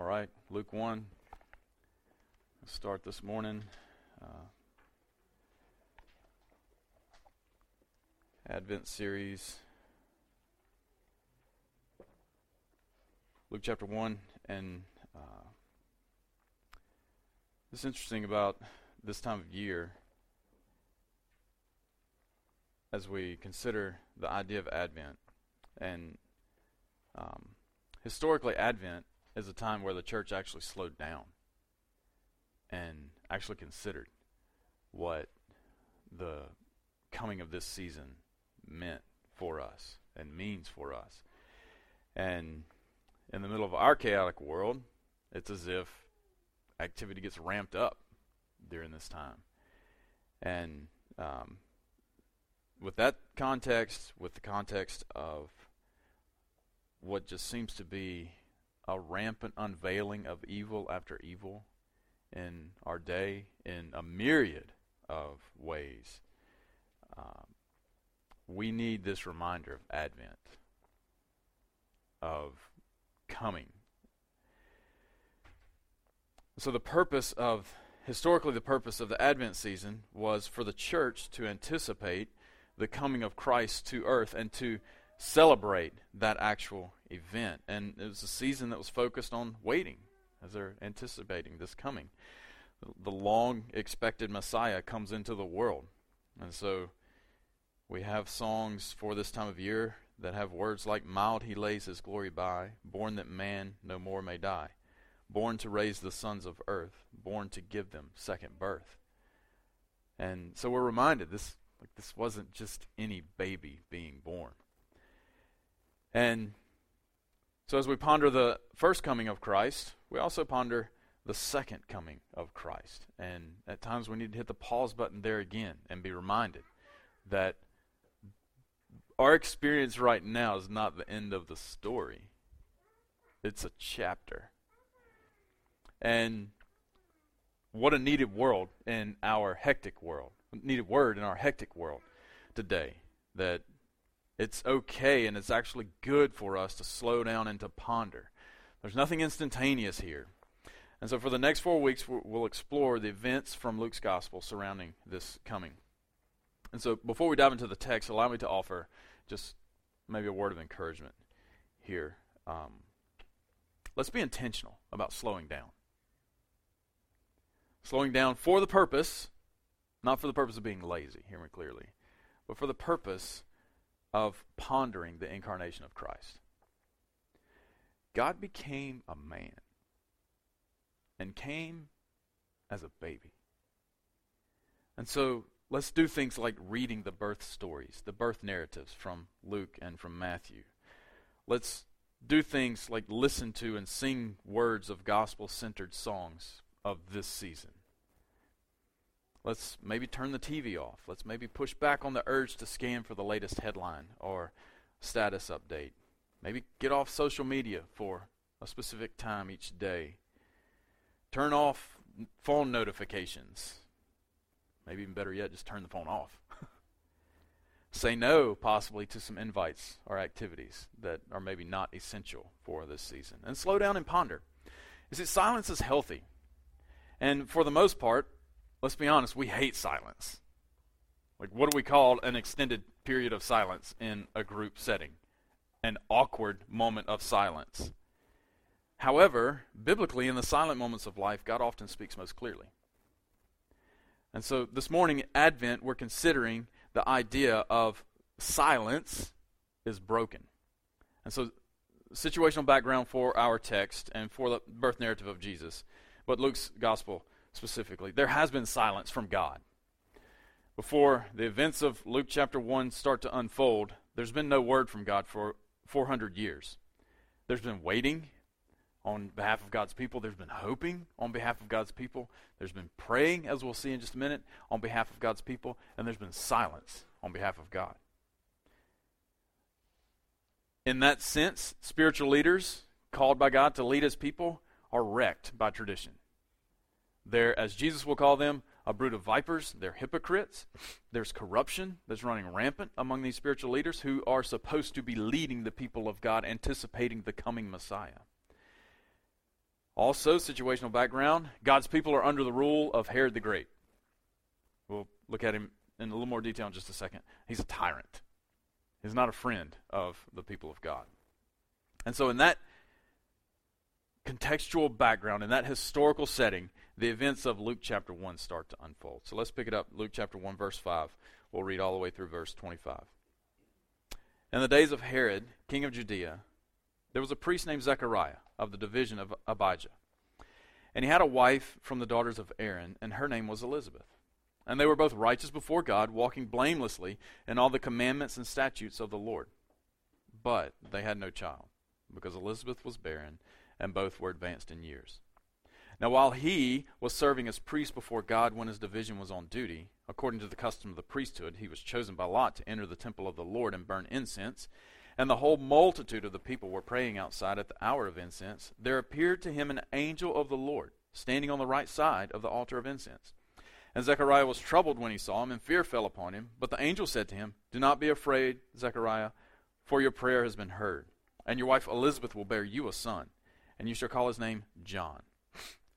All right, Luke 1. Let's start this morning. Uh, Advent series. Luke chapter 1. And uh, it's interesting about this time of year as we consider the idea of Advent. And um, historically, Advent is a time where the church actually slowed down and actually considered what the coming of this season meant for us and means for us. And in the middle of our chaotic world, it's as if activity gets ramped up during this time. And um, with that context, with the context of what just seems to be a rampant unveiling of evil after evil in our day in a myriad of ways. Um, we need this reminder of Advent, of coming. So, the purpose of, historically, the purpose of the Advent season was for the church to anticipate the coming of Christ to earth and to celebrate that actual event. And it was a season that was focused on waiting as they're anticipating this coming. The long expected Messiah comes into the world. And so we have songs for this time of year that have words like Mild he lays his glory by, born that man no more may die, born to raise the sons of earth, born to give them second birth. And so we're reminded this like this wasn't just any baby being born. And so, as we ponder the first coming of Christ, we also ponder the second coming of Christ. And at times we need to hit the pause button there again and be reminded that our experience right now is not the end of the story, it's a chapter. And what a needed world in our hectic world, needed word in our hectic world today that it's okay and it's actually good for us to slow down and to ponder. There's nothing instantaneous here. And so, for the next four weeks, we'll explore the events from Luke's gospel surrounding this coming. And so, before we dive into the text, allow me to offer just maybe a word of encouragement here. Um, let's be intentional about slowing down. Slowing down for the purpose, not for the purpose of being lazy, hear me clearly, but for the purpose of pondering the incarnation of Christ. God became a man and came as a baby. And so let's do things like reading the birth stories, the birth narratives from Luke and from Matthew. Let's do things like listen to and sing words of gospel centered songs of this season. Let's maybe turn the TV off. Let's maybe push back on the urge to scan for the latest headline or status update. Maybe get off social media for a specific time each day. Turn off phone notifications. Maybe even better yet, just turn the phone off. Say no, possibly, to some invites or activities that are maybe not essential for this season. And slow down and ponder. You see, silence is healthy. And for the most part, let's be honest, we hate silence. Like, what do we call an extended period of silence in a group setting? An awkward moment of silence. However, biblically, in the silent moments of life, God often speaks most clearly. And so this morning, Advent, we're considering the idea of silence is broken. And so, situational background for our text and for the birth narrative of Jesus, but Luke's gospel specifically. There has been silence from God. Before the events of Luke chapter 1 start to unfold, there's been no word from God for 400 years. There's been waiting on behalf of God's people. There's been hoping on behalf of God's people. There's been praying, as we'll see in just a minute, on behalf of God's people. And there's been silence on behalf of God. In that sense, spiritual leaders called by God to lead his people are wrecked by tradition. They're, as Jesus will call them, a brood of vipers. They're hypocrites. There's corruption that's running rampant among these spiritual leaders who are supposed to be leading the people of God, anticipating the coming Messiah. Also, situational background God's people are under the rule of Herod the Great. We'll look at him in a little more detail in just a second. He's a tyrant, he's not a friend of the people of God. And so, in that contextual background, in that historical setting, the events of Luke chapter 1 start to unfold. So let's pick it up. Luke chapter 1, verse 5. We'll read all the way through verse 25. In the days of Herod, king of Judea, there was a priest named Zechariah of the division of Abijah. And he had a wife from the daughters of Aaron, and her name was Elizabeth. And they were both righteous before God, walking blamelessly in all the commandments and statutes of the Lord. But they had no child, because Elizabeth was barren, and both were advanced in years. Now, while he was serving as priest before God when his division was on duty, according to the custom of the priesthood, he was chosen by lot to enter the temple of the Lord and burn incense. And the whole multitude of the people were praying outside at the hour of incense. There appeared to him an angel of the Lord, standing on the right side of the altar of incense. And Zechariah was troubled when he saw him, and fear fell upon him. But the angel said to him, Do not be afraid, Zechariah, for your prayer has been heard. And your wife Elizabeth will bear you a son and you shall call his name John.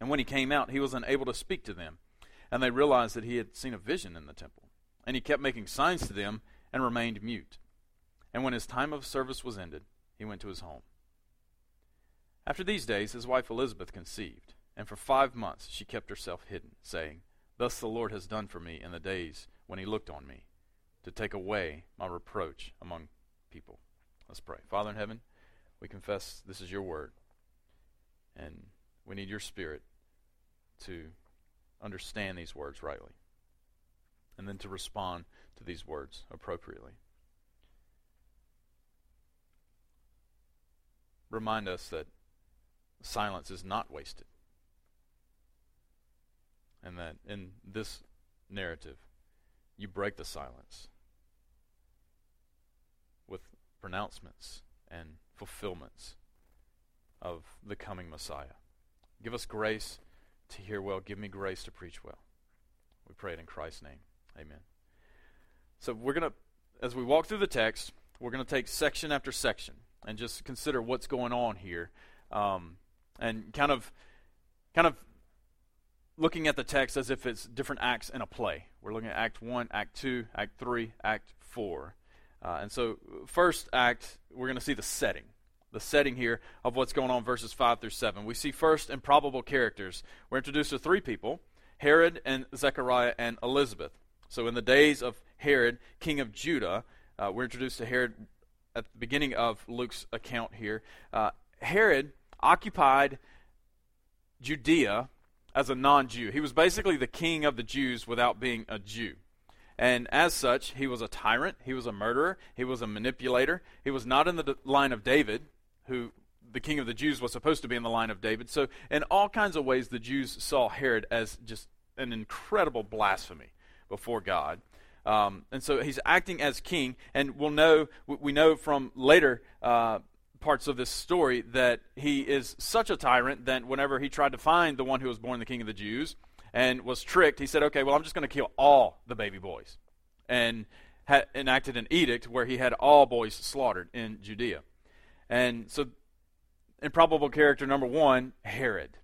And when he came out, he was unable to speak to them. And they realized that he had seen a vision in the temple. And he kept making signs to them and remained mute. And when his time of service was ended, he went to his home. After these days, his wife Elizabeth conceived, and for five months she kept herself hidden, saying, Thus the Lord has done for me in the days when he looked on me, to take away my reproach among people. Let's pray. Father in heaven, we confess this is your word. And we need your spirit to understand these words rightly. And then to respond to these words appropriately. Remind us that silence is not wasted. And that in this narrative, you break the silence with pronouncements and fulfillments of the coming Messiah. Give us grace to hear well. Give me grace to preach well. We pray it in Christ's name. Amen. So we're going to, as we walk through the text, we're going to take section after section and just consider what's going on here, um, and kind of, kind of looking at the text as if it's different acts in a play. We're looking at Act One, Act Two, Act Three, Act Four, uh, and so, first act, we're going to see the setting. The setting here of what's going on, verses 5 through 7. We see first improbable characters. We're introduced to three people Herod and Zechariah and Elizabeth. So, in the days of Herod, king of Judah, uh, we're introduced to Herod at the beginning of Luke's account here. Uh, Herod occupied Judea as a non Jew. He was basically the king of the Jews without being a Jew. And as such, he was a tyrant, he was a murderer, he was a manipulator. He was not in the line of David, who the king of the Jews was supposed to be in the line of David. So, in all kinds of ways, the Jews saw Herod as just an incredible blasphemy before God. Um, and so he's acting as king, and we'll know we know from later uh, parts of this story that he is such a tyrant that whenever he tried to find the one who was born the king of the Jews, and was tricked, he said, okay, well, I'm just going to kill all the baby boys. And enacted an edict where he had all boys slaughtered in Judea. And so, improbable character number one, Herod.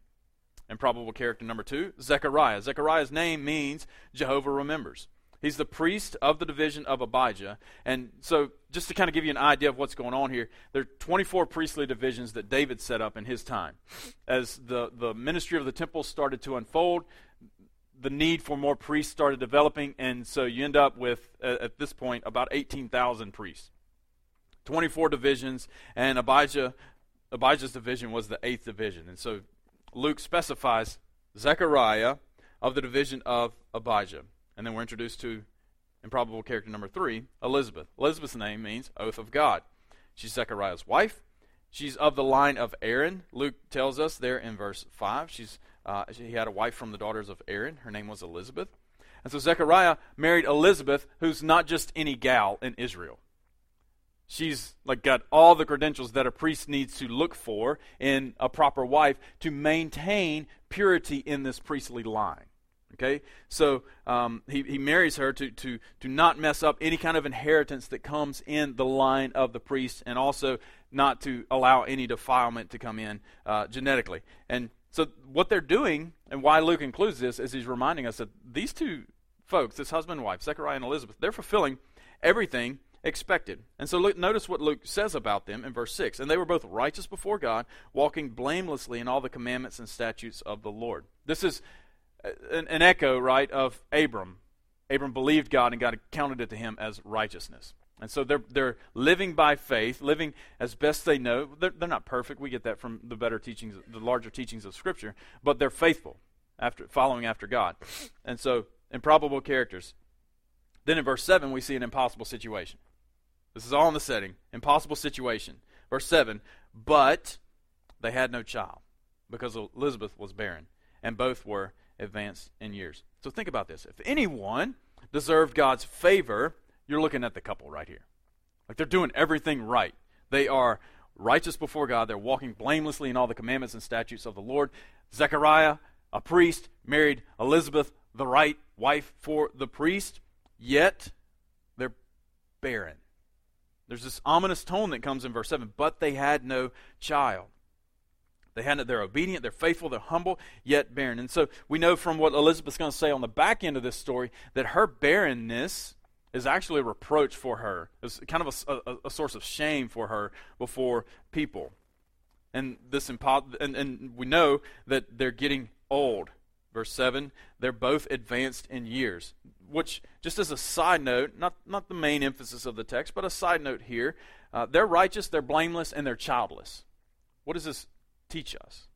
Improbable character number two, Zechariah. Zechariah's name means Jehovah remembers. He's the priest of the division of Abijah. And so, just to kind of give you an idea of what's going on here, there are 24 priestly divisions that David set up in his time. As the, the ministry of the temple started to unfold, the need for more priests started developing, and so you end up with, at this point, about 18,000 priests. 24 divisions, and Abijah, Abijah's division was the eighth division. And so Luke specifies Zechariah of the division of Abijah. And then we're introduced to improbable character number three, Elizabeth. Elizabeth's name means oath of God. She's Zechariah's wife. She's of the line of Aaron. Luke tells us there in verse 5. She's, uh, he had a wife from the daughters of Aaron. Her name was Elizabeth. And so Zechariah married Elizabeth, who's not just any gal in Israel. She's like got all the credentials that a priest needs to look for in a proper wife to maintain purity in this priestly line. Okay, so um, he, he marries her to, to, to not mess up any kind of inheritance that comes in the line of the priest, and also not to allow any defilement to come in uh, genetically. And so, what they're doing, and why Luke includes this, is he's reminding us that these two folks, this husband and wife, Zechariah and Elizabeth, they're fulfilling everything expected. And so look, notice what Luke says about them in verse 6. And they were both righteous before God, walking blamelessly in all the commandments and statutes of the Lord. This is an, an echo, right, of Abram. Abram believed God and God counted it to him as righteousness. And so they're, they're living by faith, living as best they know. They're, they're not perfect. We get that from the better teachings, the larger teachings of Scripture, but they're faithful, after following after God. And so, improbable characters. Then in verse 7, we see an impossible situation. This is all in the setting. Impossible situation. Verse 7 But they had no child because Elizabeth was barren, and both were advanced in years. So think about this. If anyone deserved God's favor, you're looking at the couple right here. Like they're doing everything right. They are righteous before God. They're walking blamelessly in all the commandments and statutes of the Lord. Zechariah, a priest, married Elizabeth, the right wife for the priest, yet they're barren. There's this ominous tone that comes in verse 7 but they had no child. They had they're obedient, they're faithful, they're humble, yet barren. And so we know from what Elizabeth's going to say on the back end of this story that her barrenness is actually a reproach for her. It's kind of a, a, a source of shame for her before people. And this impo- and, and we know that they're getting old. Verse 7, they're both advanced in years which, just as a side note, not, not the main emphasis of the text, but a side note here, uh, they're righteous, they're blameless, and they're childless. What does this teach us?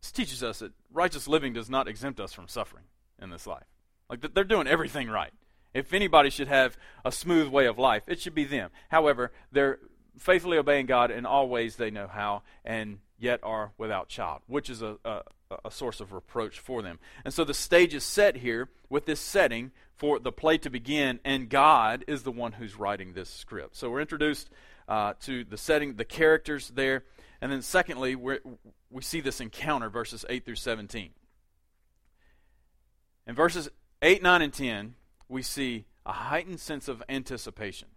This teaches us that righteous living does not exempt us from suffering in this life. Like, they're doing everything right. If anybody should have a smooth way of life, it should be them. However, they're faithfully obeying God in all ways they know how, and yet are without child, which is a, a, a source of reproach for them. And so the stage is set here with this setting for the play to begin, and God is the one who's writing this script. So we're introduced uh, to the setting, the characters there, and then secondly, we we see this encounter, verses 8 through 17. In verses 8, 9, and 10, we see a heightened sense of anticipation.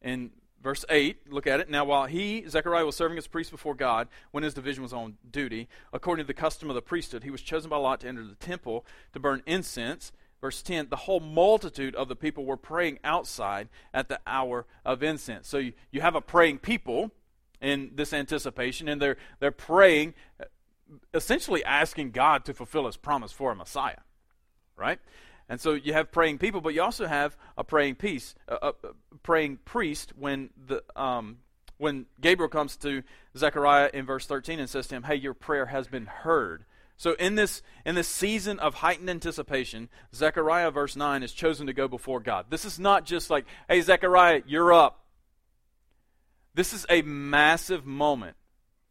In verse 8, look at it. Now, while he, Zechariah, was serving as priest before God when his division was on duty, according to the custom of the priesthood, he was chosen by Lot to enter the temple to burn incense Verse 10 the whole multitude of the people were praying outside at the hour of incense. So you, you have a praying people in this anticipation, and they're, they're praying, essentially asking God to fulfill his promise for a Messiah, right? And so you have praying people, but you also have a praying peace, a, a, praying priest when the um, when Gabriel comes to Zechariah in verse 13 and says to him, "Hey, your prayer has been heard." So in this in this season of heightened anticipation, Zechariah verse 9 is chosen to go before God. This is not just like, "Hey Zechariah, you're up." This is a massive moment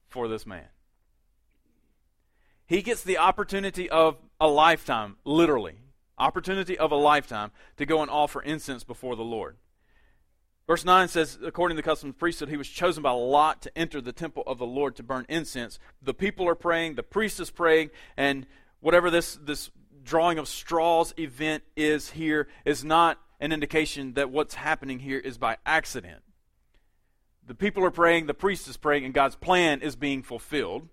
for this man. He gets the opportunity of a lifetime, literally, opportunity of a lifetime to go and offer incense before the Lord. Verse 9 says, according to the custom of the priesthood, he was chosen by Lot to enter the temple of the Lord to burn incense. The people are praying, the priest is praying, and whatever this, this drawing of straws event is here is not an indication that what's happening here is by accident. The people are praying, the priest is praying, and God's plan is being fulfilled.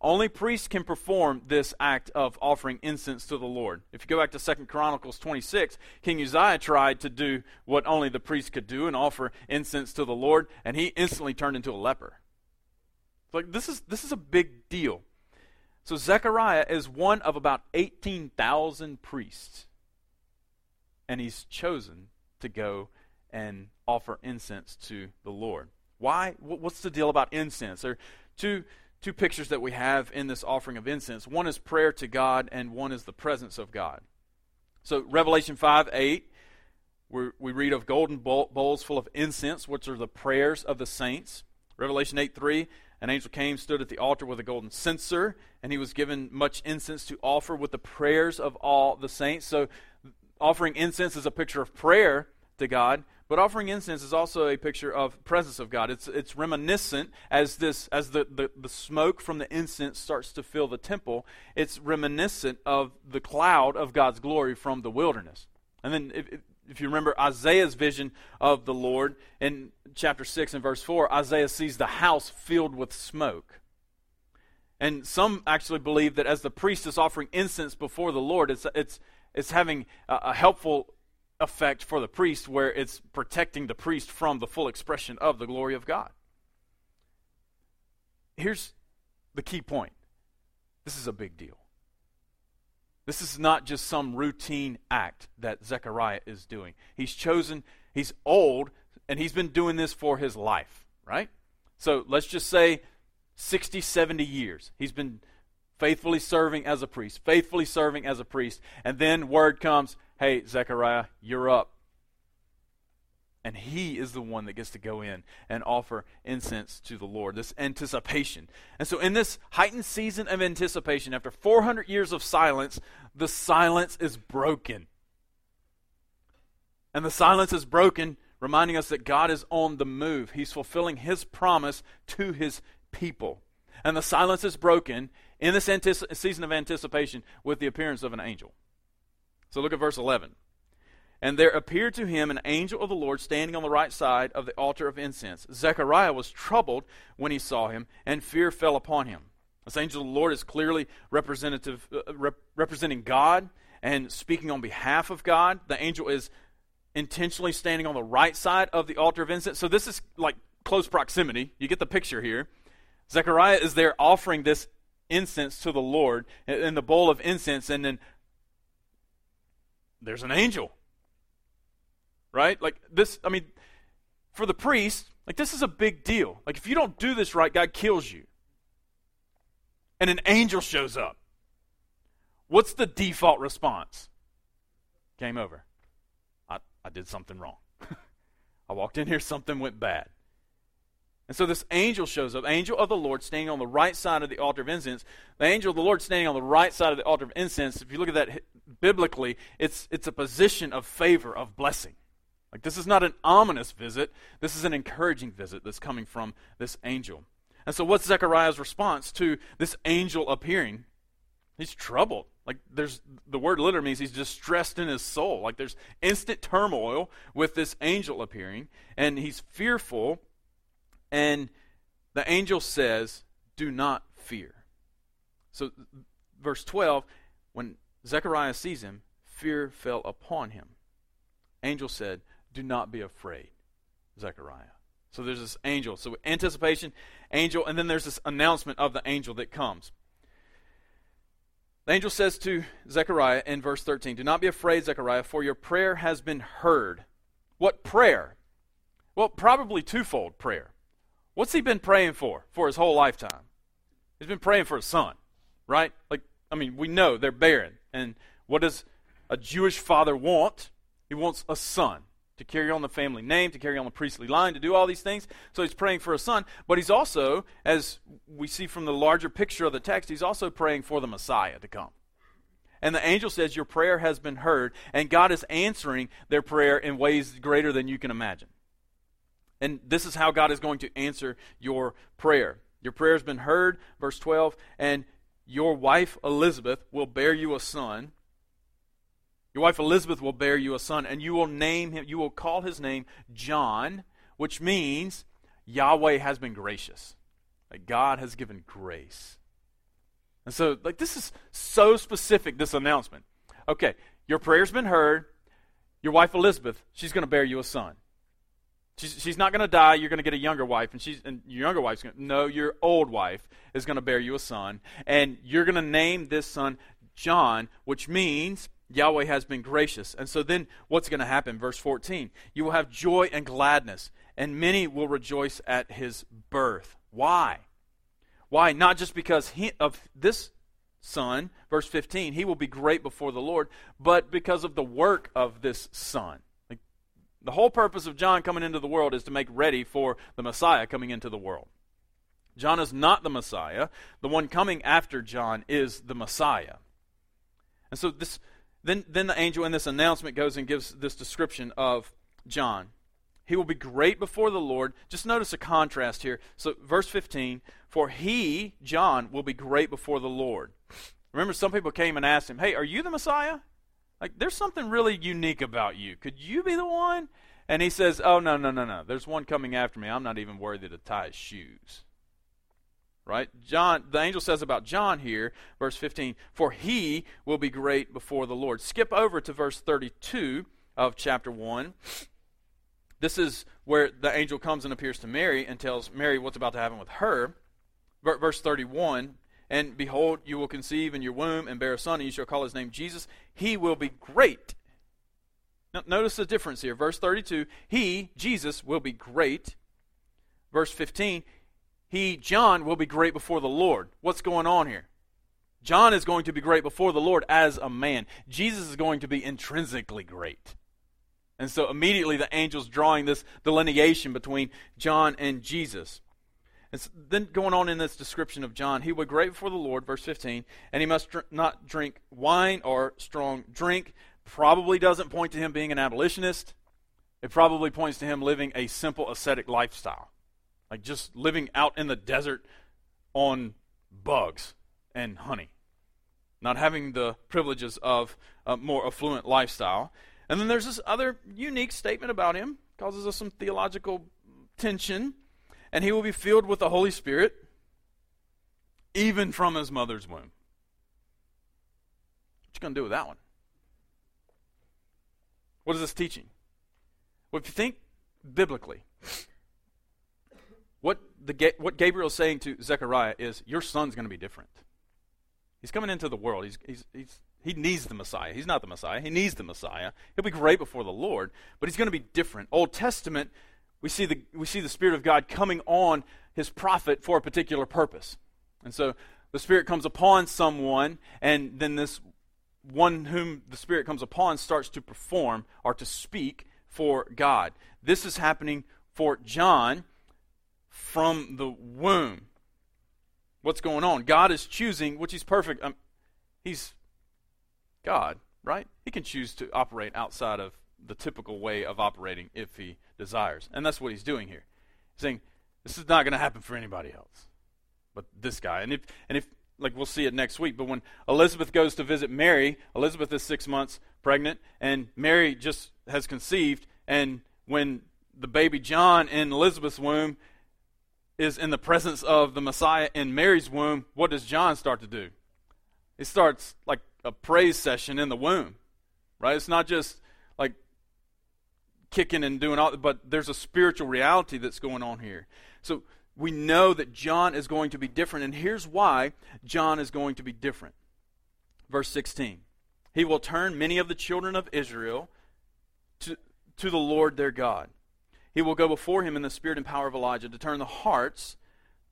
Only priests can perform this act of offering incense to the Lord. If you go back to 2 Chronicles 26, King Uzziah tried to do what only the priest could do and offer incense to the Lord, and he instantly turned into a leper. Like this is this is a big deal. So Zechariah is one of about 18,000 priests. And he's chosen to go and offer incense to the Lord. Why? What's the deal about incense? There are two, two pictures that we have in this offering of incense. One is prayer to God, and one is the presence of God. So, Revelation 5 8, we read of golden bowls full of incense, which are the prayers of the saints. Revelation 8 3, an angel came, stood at the altar with a golden censer, and he was given much incense to offer with the prayers of all the saints. So, offering incense is a picture of prayer to God, but offering incense is also a picture of presence of God. It's, it's reminiscent as this as the, the, the smoke from the incense starts to fill the temple, it's reminiscent of the cloud of God's glory from the wilderness. And then if, if you remember Isaiah's vision of the Lord in chapter 6 and verse 4, Isaiah sees the house filled with smoke. And some actually believe that as the priest is offering incense before the Lord, it's, it's, it's having a, a helpful effect for the priest where it's protecting the priest from the full expression of the glory of God. Here's the key point this is a big deal. This is not just some routine act that Zechariah is doing. He's chosen, he's old, and he's been doing this for his life, right? So let's just say 60, 70 years. He's been faithfully serving as a priest, faithfully serving as a priest. And then word comes, hey, Zechariah, you're up. And he is the one that gets to go in and offer incense to the Lord, this anticipation. And so, in this heightened season of anticipation, after 400 years of silence, the silence is broken. And the silence is broken, reminding us that God is on the move. He's fulfilling his promise to his people. And the silence is broken in this antici- season of anticipation with the appearance of an angel. So, look at verse 11. And there appeared to him an angel of the Lord standing on the right side of the altar of incense. Zechariah was troubled when he saw him, and fear fell upon him. This angel of the Lord is clearly representative, uh, rep- representing God and speaking on behalf of God. The angel is intentionally standing on the right side of the altar of incense. So this is like close proximity. You get the picture here. Zechariah is there offering this incense to the Lord in the bowl of incense, and then there's an angel right? Like this, I mean, for the priest, like this is a big deal. Like if you don't do this right, God kills you. And an angel shows up. What's the default response? Game over. I, I did something wrong. I walked in here, something went bad. And so this angel shows up, angel of the Lord standing on the right side of the altar of incense. The angel of the Lord standing on the right side of the altar of incense, if you look at that biblically, it's, it's a position of favor, of blessing. Like, this is not an ominous visit. This is an encouraging visit that's coming from this angel. And so, what's Zechariah's response to this angel appearing? He's troubled. Like, there's the word literally means he's distressed in his soul. Like, there's instant turmoil with this angel appearing, and he's fearful. And the angel says, Do not fear. So, verse 12, when Zechariah sees him, fear fell upon him. Angel said, do not be afraid, Zechariah. So there's this angel. So anticipation, angel, and then there's this announcement of the angel that comes. The angel says to Zechariah in verse 13, Do not be afraid, Zechariah, for your prayer has been heard. What prayer? Well, probably twofold prayer. What's he been praying for for his whole lifetime? He's been praying for a son, right? Like, I mean, we know they're barren. And what does a Jewish father want? He wants a son to carry on the family name, to carry on the priestly line, to do all these things. So he's praying for a son, but he's also, as we see from the larger picture of the text, he's also praying for the Messiah to come. And the angel says, Your prayer has been heard, and God is answering their prayer in ways greater than you can imagine. And this is how God is going to answer your prayer. Your prayer has been heard, verse 12, and your wife Elizabeth will bear you a son your wife Elizabeth will bear you a son, and you will name him, you will call his name John, which means Yahweh has been gracious. That God has given grace. And so, like, this is so specific, this announcement. Okay, your prayer's been heard. Your wife Elizabeth, she's going to bear you a son. She's, she's not going to die. You're going to get a younger wife, and she's and your younger wife's going to no. Your old wife is going to bear you a son, and you're going to name this son John, which means Yahweh has been gracious. And so then, what's going to happen? Verse 14: You will have joy and gladness, and many will rejoice at his birth. Why? Why? Not just because he, of this son, verse 15, he will be great before the Lord, but because of the work of this son. The whole purpose of John coming into the world is to make ready for the Messiah coming into the world. John is not the Messiah. The one coming after John is the Messiah. And so this then then the angel in this announcement goes and gives this description of John. He will be great before the Lord. Just notice a contrast here. So verse 15, for he, John, will be great before the Lord. Remember, some people came and asked him, Hey, are you the Messiah? Like, there's something really unique about you. Could you be the one? And he says, Oh, no, no, no, no. There's one coming after me. I'm not even worthy to tie his shoes. Right? John, the angel says about John here, verse 15, For he will be great before the Lord. Skip over to verse 32 of chapter 1. This is where the angel comes and appears to Mary and tells Mary what's about to happen with her. Verse 31 And behold, you will conceive in your womb and bear a son, and you shall call his name Jesus. He will be great. Now, notice the difference here. Verse 32 He, Jesus, will be great. Verse 15 He, John, will be great before the Lord. What's going on here? John is going to be great before the Lord as a man. Jesus is going to be intrinsically great. And so immediately the angel's drawing this delineation between John and Jesus. And so then going on in this description of John, he would great before the Lord, verse 15, and he must dr- not drink wine or strong drink. Probably doesn't point to him being an abolitionist. It probably points to him living a simple ascetic lifestyle, like just living out in the desert on bugs and honey, not having the privileges of a more affluent lifestyle. And then there's this other unique statement about him, causes us some theological tension. And he will be filled with the Holy Spirit, even from his mother's womb. What you going to do with that one? What is this teaching? Well, if you think biblically, what, the, what Gabriel's saying to Zechariah is, Your son's going to be different. He's coming into the world. He's, he's, he's he needs the Messiah. He's not the Messiah. He needs the Messiah. He'll be great before the Lord, but he's going to be different. Old Testament, we see the we see the Spirit of God coming on his prophet for a particular purpose. And so the Spirit comes upon someone, and then this one whom the Spirit comes upon starts to perform or to speak for God. This is happening for John from the womb. What's going on? God is choosing, which He's perfect. Um, he's God, right? He can choose to operate outside of the typical way of operating if he desires. And that's what he's doing here. He's saying, this is not going to happen for anybody else but this guy. And if, and if, like we'll see it next week, but when Elizabeth goes to visit Mary, Elizabeth is six months pregnant, and Mary just has conceived. And when the baby John in Elizabeth's womb is in the presence of the Messiah in Mary's womb, what does John start to do? He starts like a praise session in the womb, right? It's not just like kicking and doing all, but there's a spiritual reality that's going on here. So we know that John is going to be different, and here's why John is going to be different. Verse 16 He will turn many of the children of Israel to, to the Lord their God. He will go before him in the spirit and power of Elijah to turn the hearts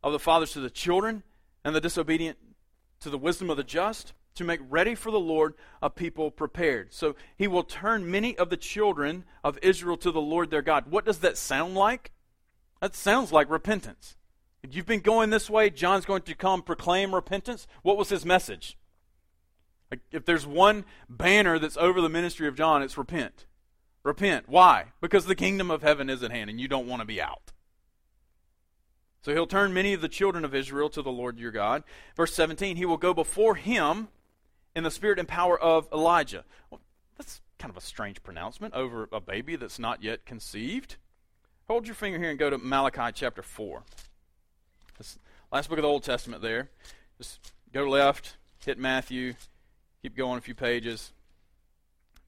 of the fathers to the children and the disobedient to the wisdom of the just to make ready for the Lord a people prepared. So he will turn many of the children of Israel to the Lord their God. What does that sound like? That sounds like repentance. If you've been going this way, John's going to come proclaim repentance. What was his message? If there's one banner that's over the ministry of John, it's repent. Repent. Why? Because the kingdom of heaven is at hand and you don't want to be out. So he'll turn many of the children of Israel to the Lord your God. Verse 17, he will go before him in the spirit and power of Elijah. Well, that's kind of a strange pronouncement over a baby that's not yet conceived. Hold your finger here and go to Malachi chapter 4. This last book of the Old Testament there. Just go left, hit Matthew, keep going a few pages.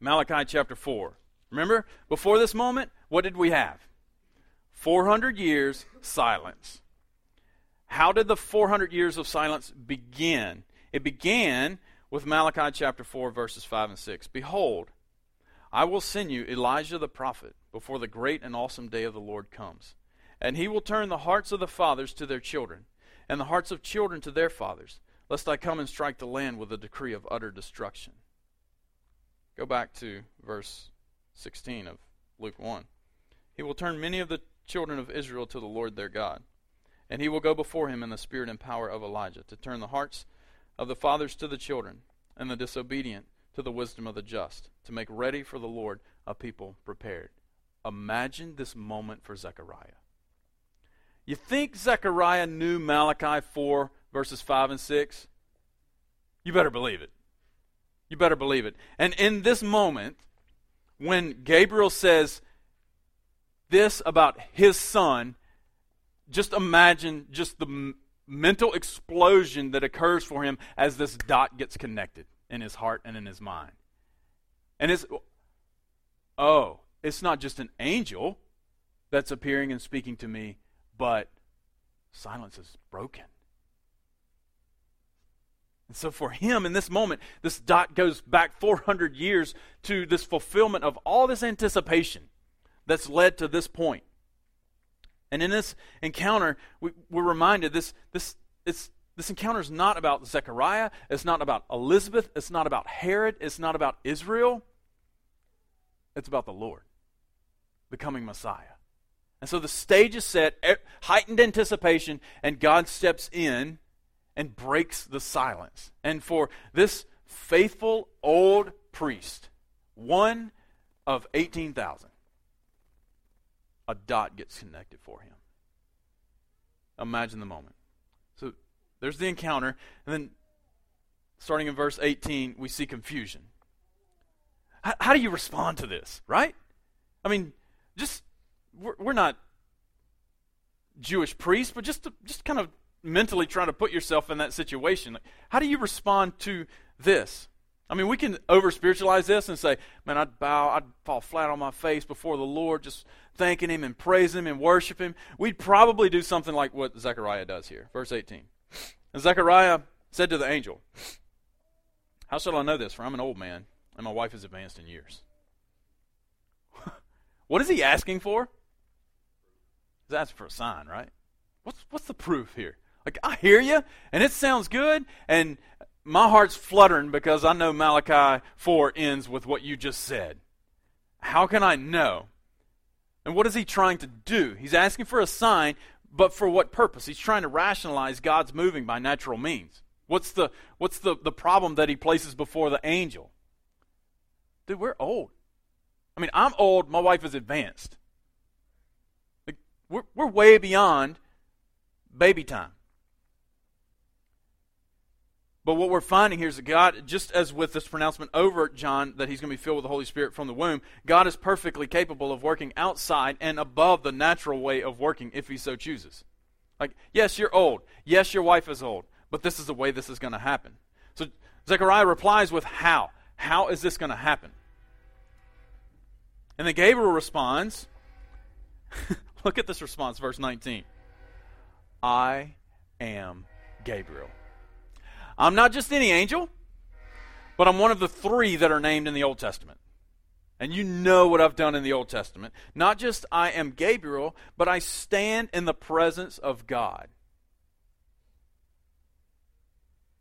Malachi chapter 4. Remember, before this moment, what did we have? 400 years silence. How did the 400 years of silence begin? It began with Malachi chapter 4, verses 5 and 6. Behold, I will send you Elijah the prophet before the great and awesome day of the Lord comes. And he will turn the hearts of the fathers to their children, and the hearts of children to their fathers, lest I come and strike the land with a decree of utter destruction. Go back to verse 16 of Luke 1. He will turn many of the children of Israel to the Lord their God, and he will go before him in the spirit and power of Elijah, to turn the hearts of the fathers to the children, and the disobedient to the wisdom of the just, to make ready for the Lord a people prepared. Imagine this moment for Zechariah. You think Zechariah knew Malachi 4, verses 5 and 6? You better believe it. You better believe it. And in this moment, when Gabriel says this about his son, just imagine just the mental explosion that occurs for him as this dot gets connected in his heart and in his mind. And it's, oh, it's not just an angel that's appearing and speaking to me, but silence is broken. And so for him in this moment, this dot goes back 400 years to this fulfillment of all this anticipation that's led to this point. And in this encounter, we, are reminded this, this, it's, this encounter is not about Zechariah, it's not about Elizabeth, it's not about Herod, it's not about Israel. It's about the Lord becoming Messiah. And so the stage is set, heightened anticipation, and God steps in and breaks the silence. And for this faithful old priest, one of 18,000, a dot gets connected for him. Imagine the moment. So there's the encounter, and then starting in verse 18, we see confusion. How, how do you respond to this, right? I mean, just, we're, we're not Jewish priests, but just, to, just kind of mentally trying to put yourself in that situation. How do you respond to this? I mean, we can over spiritualize this and say, man, I'd bow, I'd fall flat on my face before the Lord, just thanking Him and praising Him and worshiping Him. We'd probably do something like what Zechariah does here. Verse 18. And Zechariah said to the angel, How shall I know this? For I'm an old man, and my wife is advanced in years. what is he asking for? He's asking for a sign, right? What's, what's the proof here? Like, I hear you, and it sounds good, and my heart's fluttering because I know Malachi 4 ends with what you just said. How can I know? And what is he trying to do? He's asking for a sign, but for what purpose? He's trying to rationalize God's moving by natural means. What's the, what's the, the problem that he places before the angel? Dude, we're old. I mean, I'm old, my wife is advanced. Like, we're, we're way beyond baby time. But what we're finding here is that God, just as with this pronouncement over John that he's going to be filled with the Holy Spirit from the womb, God is perfectly capable of working outside and above the natural way of working if he so chooses. Like, yes, you're old. Yes, your wife is old. But this is the way this is going to happen. So Zechariah replies with how. How is this going to happen? And then Gabriel responds. look at this response, verse 19. I am Gabriel. I'm not just any angel, but I'm one of the three that are named in the Old Testament. And you know what I've done in the Old Testament. Not just I am Gabriel, but I stand in the presence of God.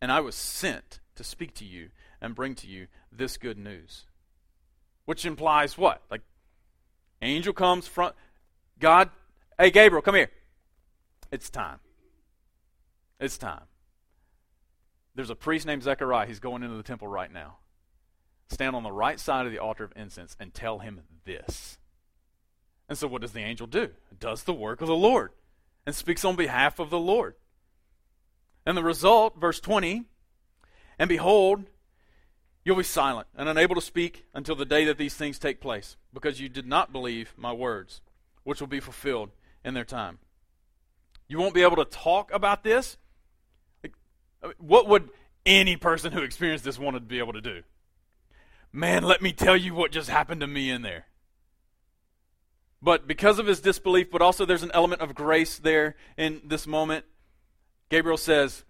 And I was sent to speak to you and bring to you this good news. Which implies what? Like, angel comes from God. Hey, Gabriel, come here. It's time. It's time. There's a priest named Zechariah. He's going into the temple right now. Stand on the right side of the altar of incense and tell him this. And so, what does the angel do? Does the work of the Lord and speaks on behalf of the Lord. And the result, verse 20, and behold, you'll be silent and unable to speak until the day that these things take place, because you did not believe my words, which will be fulfilled in their time. You won't be able to talk about this What would any person who experienced this want to be able to do? Man, let me tell you what just happened to me in there. But because of his disbelief, but also there's an element of grace there in this moment, Gabriel says,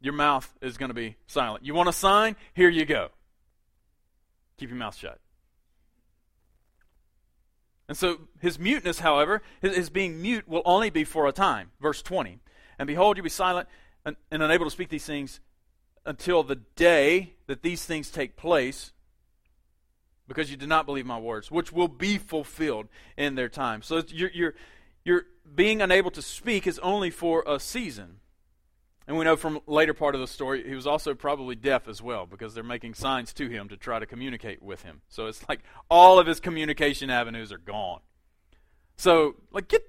Your mouth is going to be silent. You want a sign? Here you go. Keep your mouth shut. And so his muteness, however, his, his, being mute will only be for a time. Verse 20. And behold, you be silent and, and unable to speak these things until the day that these things take place, because you did not believe my words, which will be fulfilled in their time. So you're, you're, you're being unable to speak is only for a season. And we know from later part of the story, he was also probably deaf as well because they're making signs to him to try to communicate with him. So it's like all of his communication avenues are gone. So, like, get,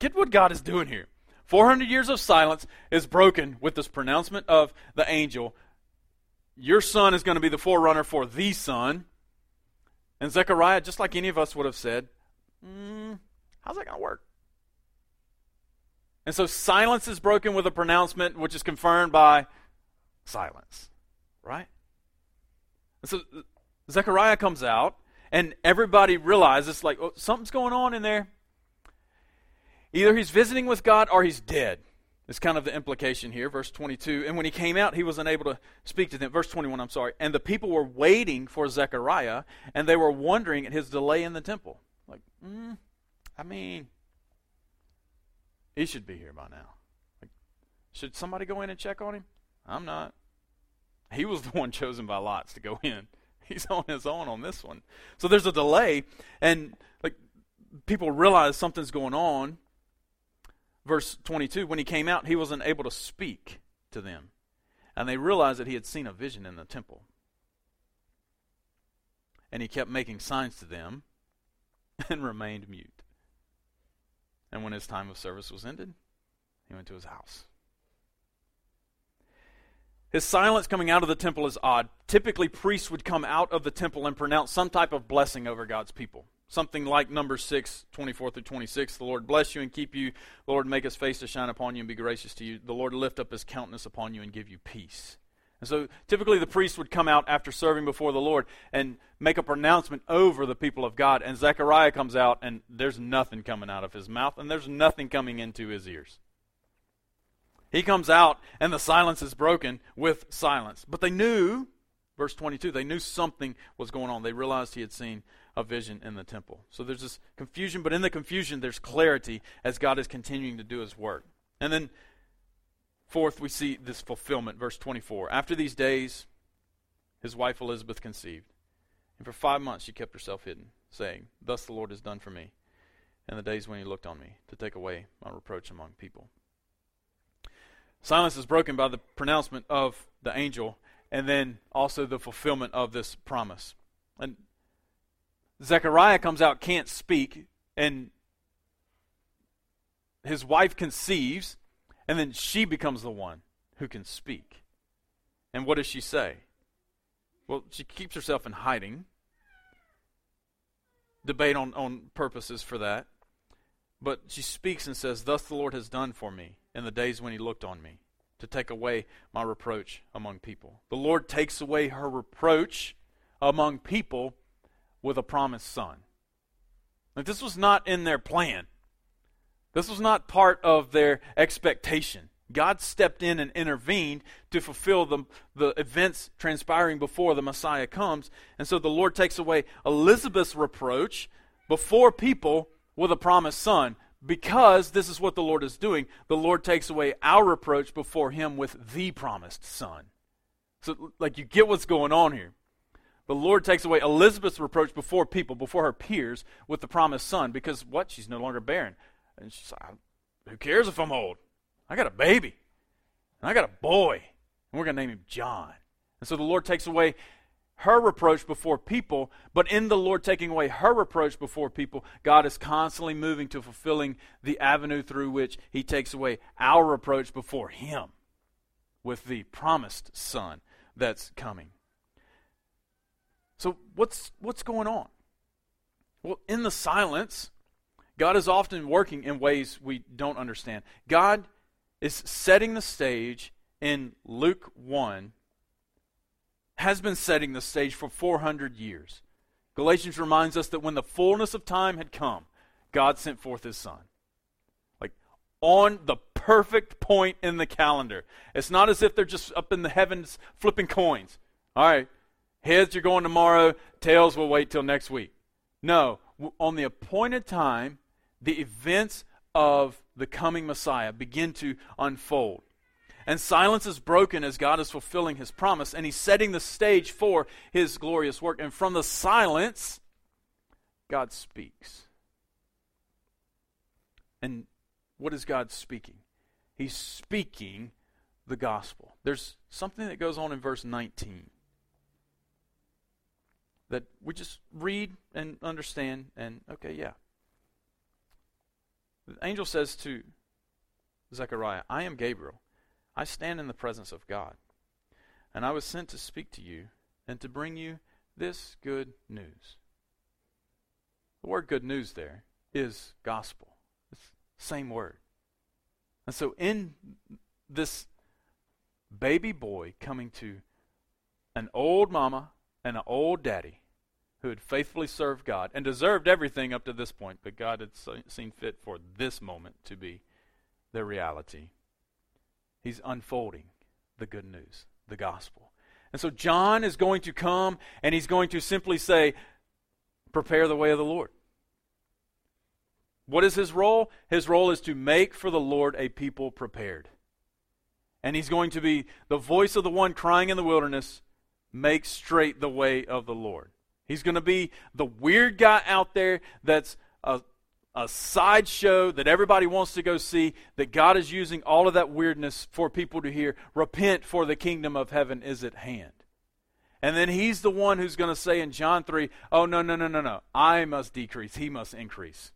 get what God is doing here. 400 years of silence is broken with this pronouncement of the angel. Your son is going to be the forerunner for the son. And Zechariah, just like any of us would have said, mm, how's that going to work? And so silence is broken with a pronouncement which is confirmed by silence. Right? And so Zechariah comes out, and everybody realizes, like, oh, something's going on in there. Either he's visiting with God or he's dead. It's kind of the implication here, verse 22. And when he came out, he was unable to speak to them. Verse 21, I'm sorry. And the people were waiting for Zechariah, and they were wondering at his delay in the temple. Like, mm, I mean, he should be here by now. Like, should somebody go in and check on him? I'm not. He was the one chosen by lots to go in. He's on his own on this one. So there's a delay, and like people realize something's going on verse 22 when he came out, he wasn't able to speak to them. And they realized that he had seen a vision in the temple. And he kept making signs to them and remained mute. And when his time of service was ended, he went to his house. His silence coming out of the temple is odd. Typically, priests would come out of the temple and pronounce some type of blessing over God's people. Something like number 6, 24 through 26. The Lord bless you and keep you. The Lord make his face to shine upon you and be gracious to you. The Lord lift up his countenance upon you and give you peace. And so typically the priest would come out after serving before the Lord and make a pronouncement over the people of God. And Zechariah comes out and there's nothing coming out of his mouth and there's nothing coming into his ears. He comes out and the silence is broken with silence. But they knew, verse 22, they knew something was going on. They realized he had seen a vision in the temple. So there's this confusion, but in the confusion, there's clarity as God is continuing to do his work. And then, fourth, we see this fulfillment, verse 24. After these days, his wife Elizabeth conceived. And for five months she kept herself hidden, saying, Thus the Lord has done for me in the days when he looked on me to take away my reproach among people. Silence is broken by the pronouncement of the angel and then also the fulfillment of this promise. And Zechariah comes out, can't speak, and his wife conceives, and then she becomes the one who can speak. And what does she say? Well, she keeps herself in hiding. Debate on, on purposes for that. But she speaks and says, Thus the Lord has done for me in the days when he looked on me, to take away my reproach among people. The Lord takes away her reproach among people with a promised son. Like this was not in their plan. This was not part of their expectation. God stepped in and intervened to fulfill the, the events transpiring before the Messiah comes. And so the Lord takes away Elizabeth's reproach before people with a promised son. Because this is what the Lord is doing, the Lord takes away our reproach before him with the promised son. So, like, you get what's going on here. The Lord takes away Elizabeth's reproach before people, before her peers, with the promised son, because what? She's no longer barren. And she's like, who cares if I'm old? I got a baby. And I got a boy. And we're going to name him John. And so the Lord takes away her reproach before people, but in the Lord taking away her reproach before people, God is constantly moving to fulfilling the avenue through which He takes away our reproach before Him with the promised Son that's coming. So what's what's going on? Well, in the silence, God is often working in ways we don't understand. God is setting the stage in Luke 1 has been setting the stage for 400 years. Galatians reminds us that when the fullness of time had come, God sent forth his son. Like on the perfect point in the calendar. It's not as if they're just up in the heavens flipping coins. All right, heads you're going tomorrow, tails will wait till next week. No, on the appointed time, the events of the coming Messiah begin to unfold. And silence is broken as God is fulfilling his promise, and he's setting the stage for his glorious work. And from the silence, God speaks. And what is God speaking? He's speaking the gospel. There's something that goes on in verse 19 that we just read and understand, and okay, yeah. The angel says to Zechariah, I am Gabriel. I stand in the presence of God. And I was sent to speak to you and to bring you this good news. The word good news there is gospel. It's the same word. And so in this baby boy coming to an old mama and an old daddy who had faithfully served God and deserved everything up to this point, but God had seen fit for this moment to be their reality. He's unfolding the good news, the gospel. And so John is going to come and he's going to simply say, Prepare the way of the Lord. What is his role? His role is to make for the Lord a people prepared. And he's going to be the voice of the one crying in the wilderness, make straight the way of the Lord. He's going to be the weird guy out there that's a, a sideshow that everybody wants to go see, that God is using all of that weirdness for people to hear, repent for the kingdom of heaven is at hand. And then he's the one who's going to say in John 3, oh, no, no, no, no, no. I must decrease, he must increase.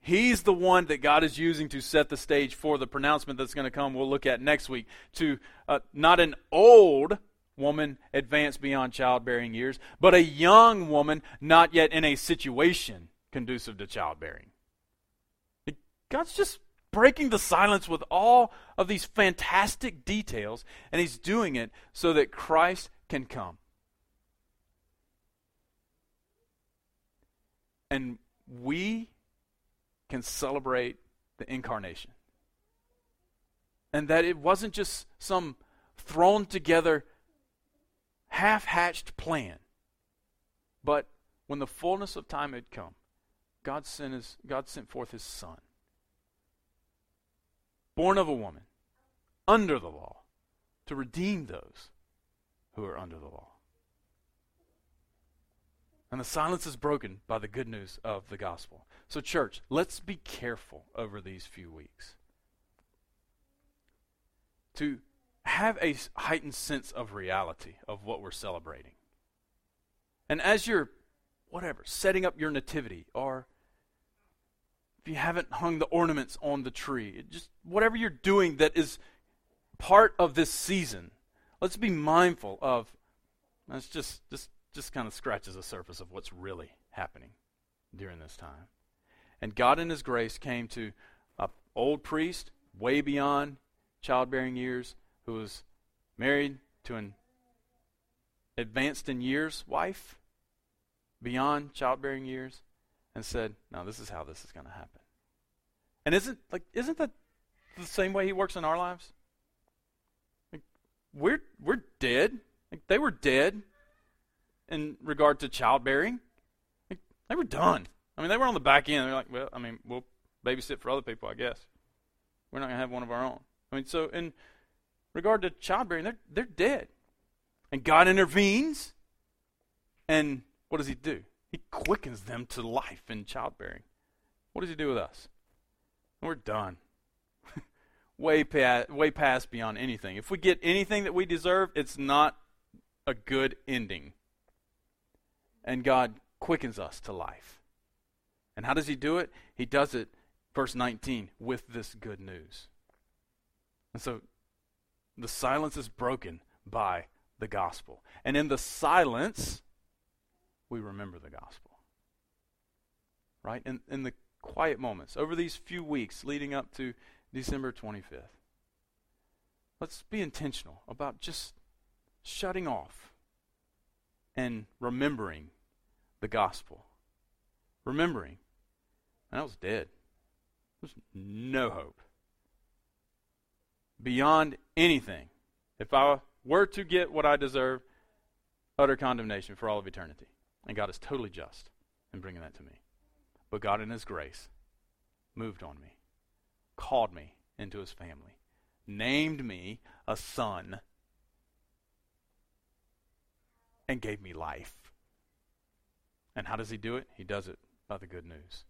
He's the one that God is using to set the stage for the pronouncement that's going to come, we'll look at next week, to uh, not an old woman advanced beyond childbearing years, but a young woman not yet in a situation conducive to childbearing. God's just breaking the silence with all of these fantastic details, and He's doing it so that Christ can come. And we can celebrate the incarnation. And that it wasn't just some thrown together, half hatched plan. But when the fullness of time had come, God sent, his, God sent forth his Son, born of a woman, under the law, to redeem those who are under the law. And the silence is broken by the good news of the gospel. So, church, let's be careful over these few weeks to have a heightened sense of reality of what we're celebrating. And as you're, whatever, setting up your nativity, or if you haven't hung the ornaments on the tree, just whatever you're doing that is part of this season, let's be mindful of. Let's just just just kind of scratches the surface of what's really happening during this time. And God in His grace came to an old priest, way beyond childbearing years, who was married to an advanced in years wife, beyond childbearing years, and said, "Now this is how this is going to happen." And isn't like isn't that the same way He works in our lives? Like, we're we're dead. Like, they were dead in regard to childbearing. Like, they were done. I mean, they were on the back end. They're like, well, I mean, we'll babysit for other people, I guess. We're not going to have one of our own. I mean, so in regard to childbearing, they're, they're dead. And God intervenes. And what does He do? He quickens them to life in childbearing. What does He do with us? We're done. way, past, way past beyond anything. If we get anything that we deserve, it's not a good ending. And God quickens us to life. And how does he do it? He does it, verse 19, with this good news. And so the silence is broken by the gospel. And in the silence, we remember the gospel. Right? In, in the quiet moments, over these few weeks leading up to December 25th, Let's be intentional about just shutting off and remembering the gospel. Remembering. And I was dead. There's no hope. Beyond anything. If I were to get what I deserve, utter condemnation for all of eternity. And God is totally just in bringing that to me. But God, in His grace, moved on me, called me into His family, named me a son, and gave me life. And how does He do it? He does it by the good news.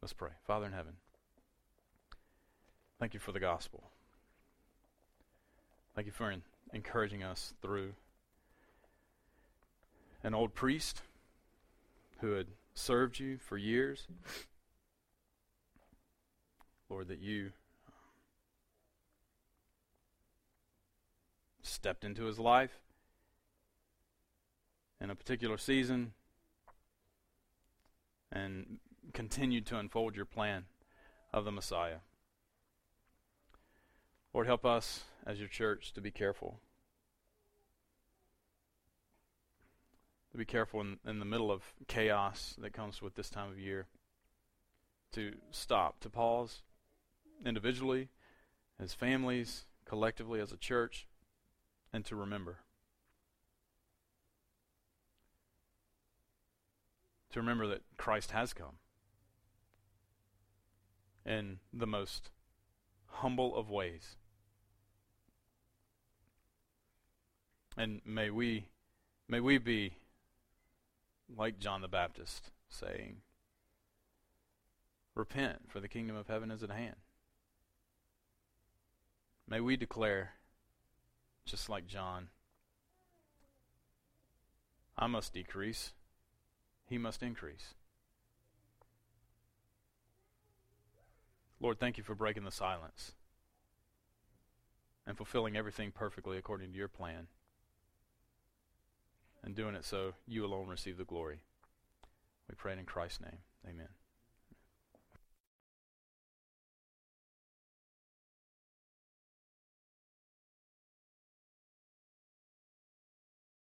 Let's pray. Father in heaven, thank you for the gospel. Thank you for encouraging us through an old priest who had served you for years. Lord, that you um, stepped into his life in a particular season and continued to unfold your plan of the Messiah. Lord, help us as your church to be careful. To be careful in, in the middle of chaos that comes with this time of year. To stop, to pause individually, as families, collectively, as a church, and to remember. To remember that Christ has come in the most humble of ways. And may we may we be like John the Baptist saying, Repent, for the kingdom of heaven is at hand. May we declare, just like John, I must decrease, he must increase. Lord, thank you for breaking the silence and fulfilling everything perfectly according to your plan and doing it so you alone receive the glory. We pray it in Christ's name. Amen.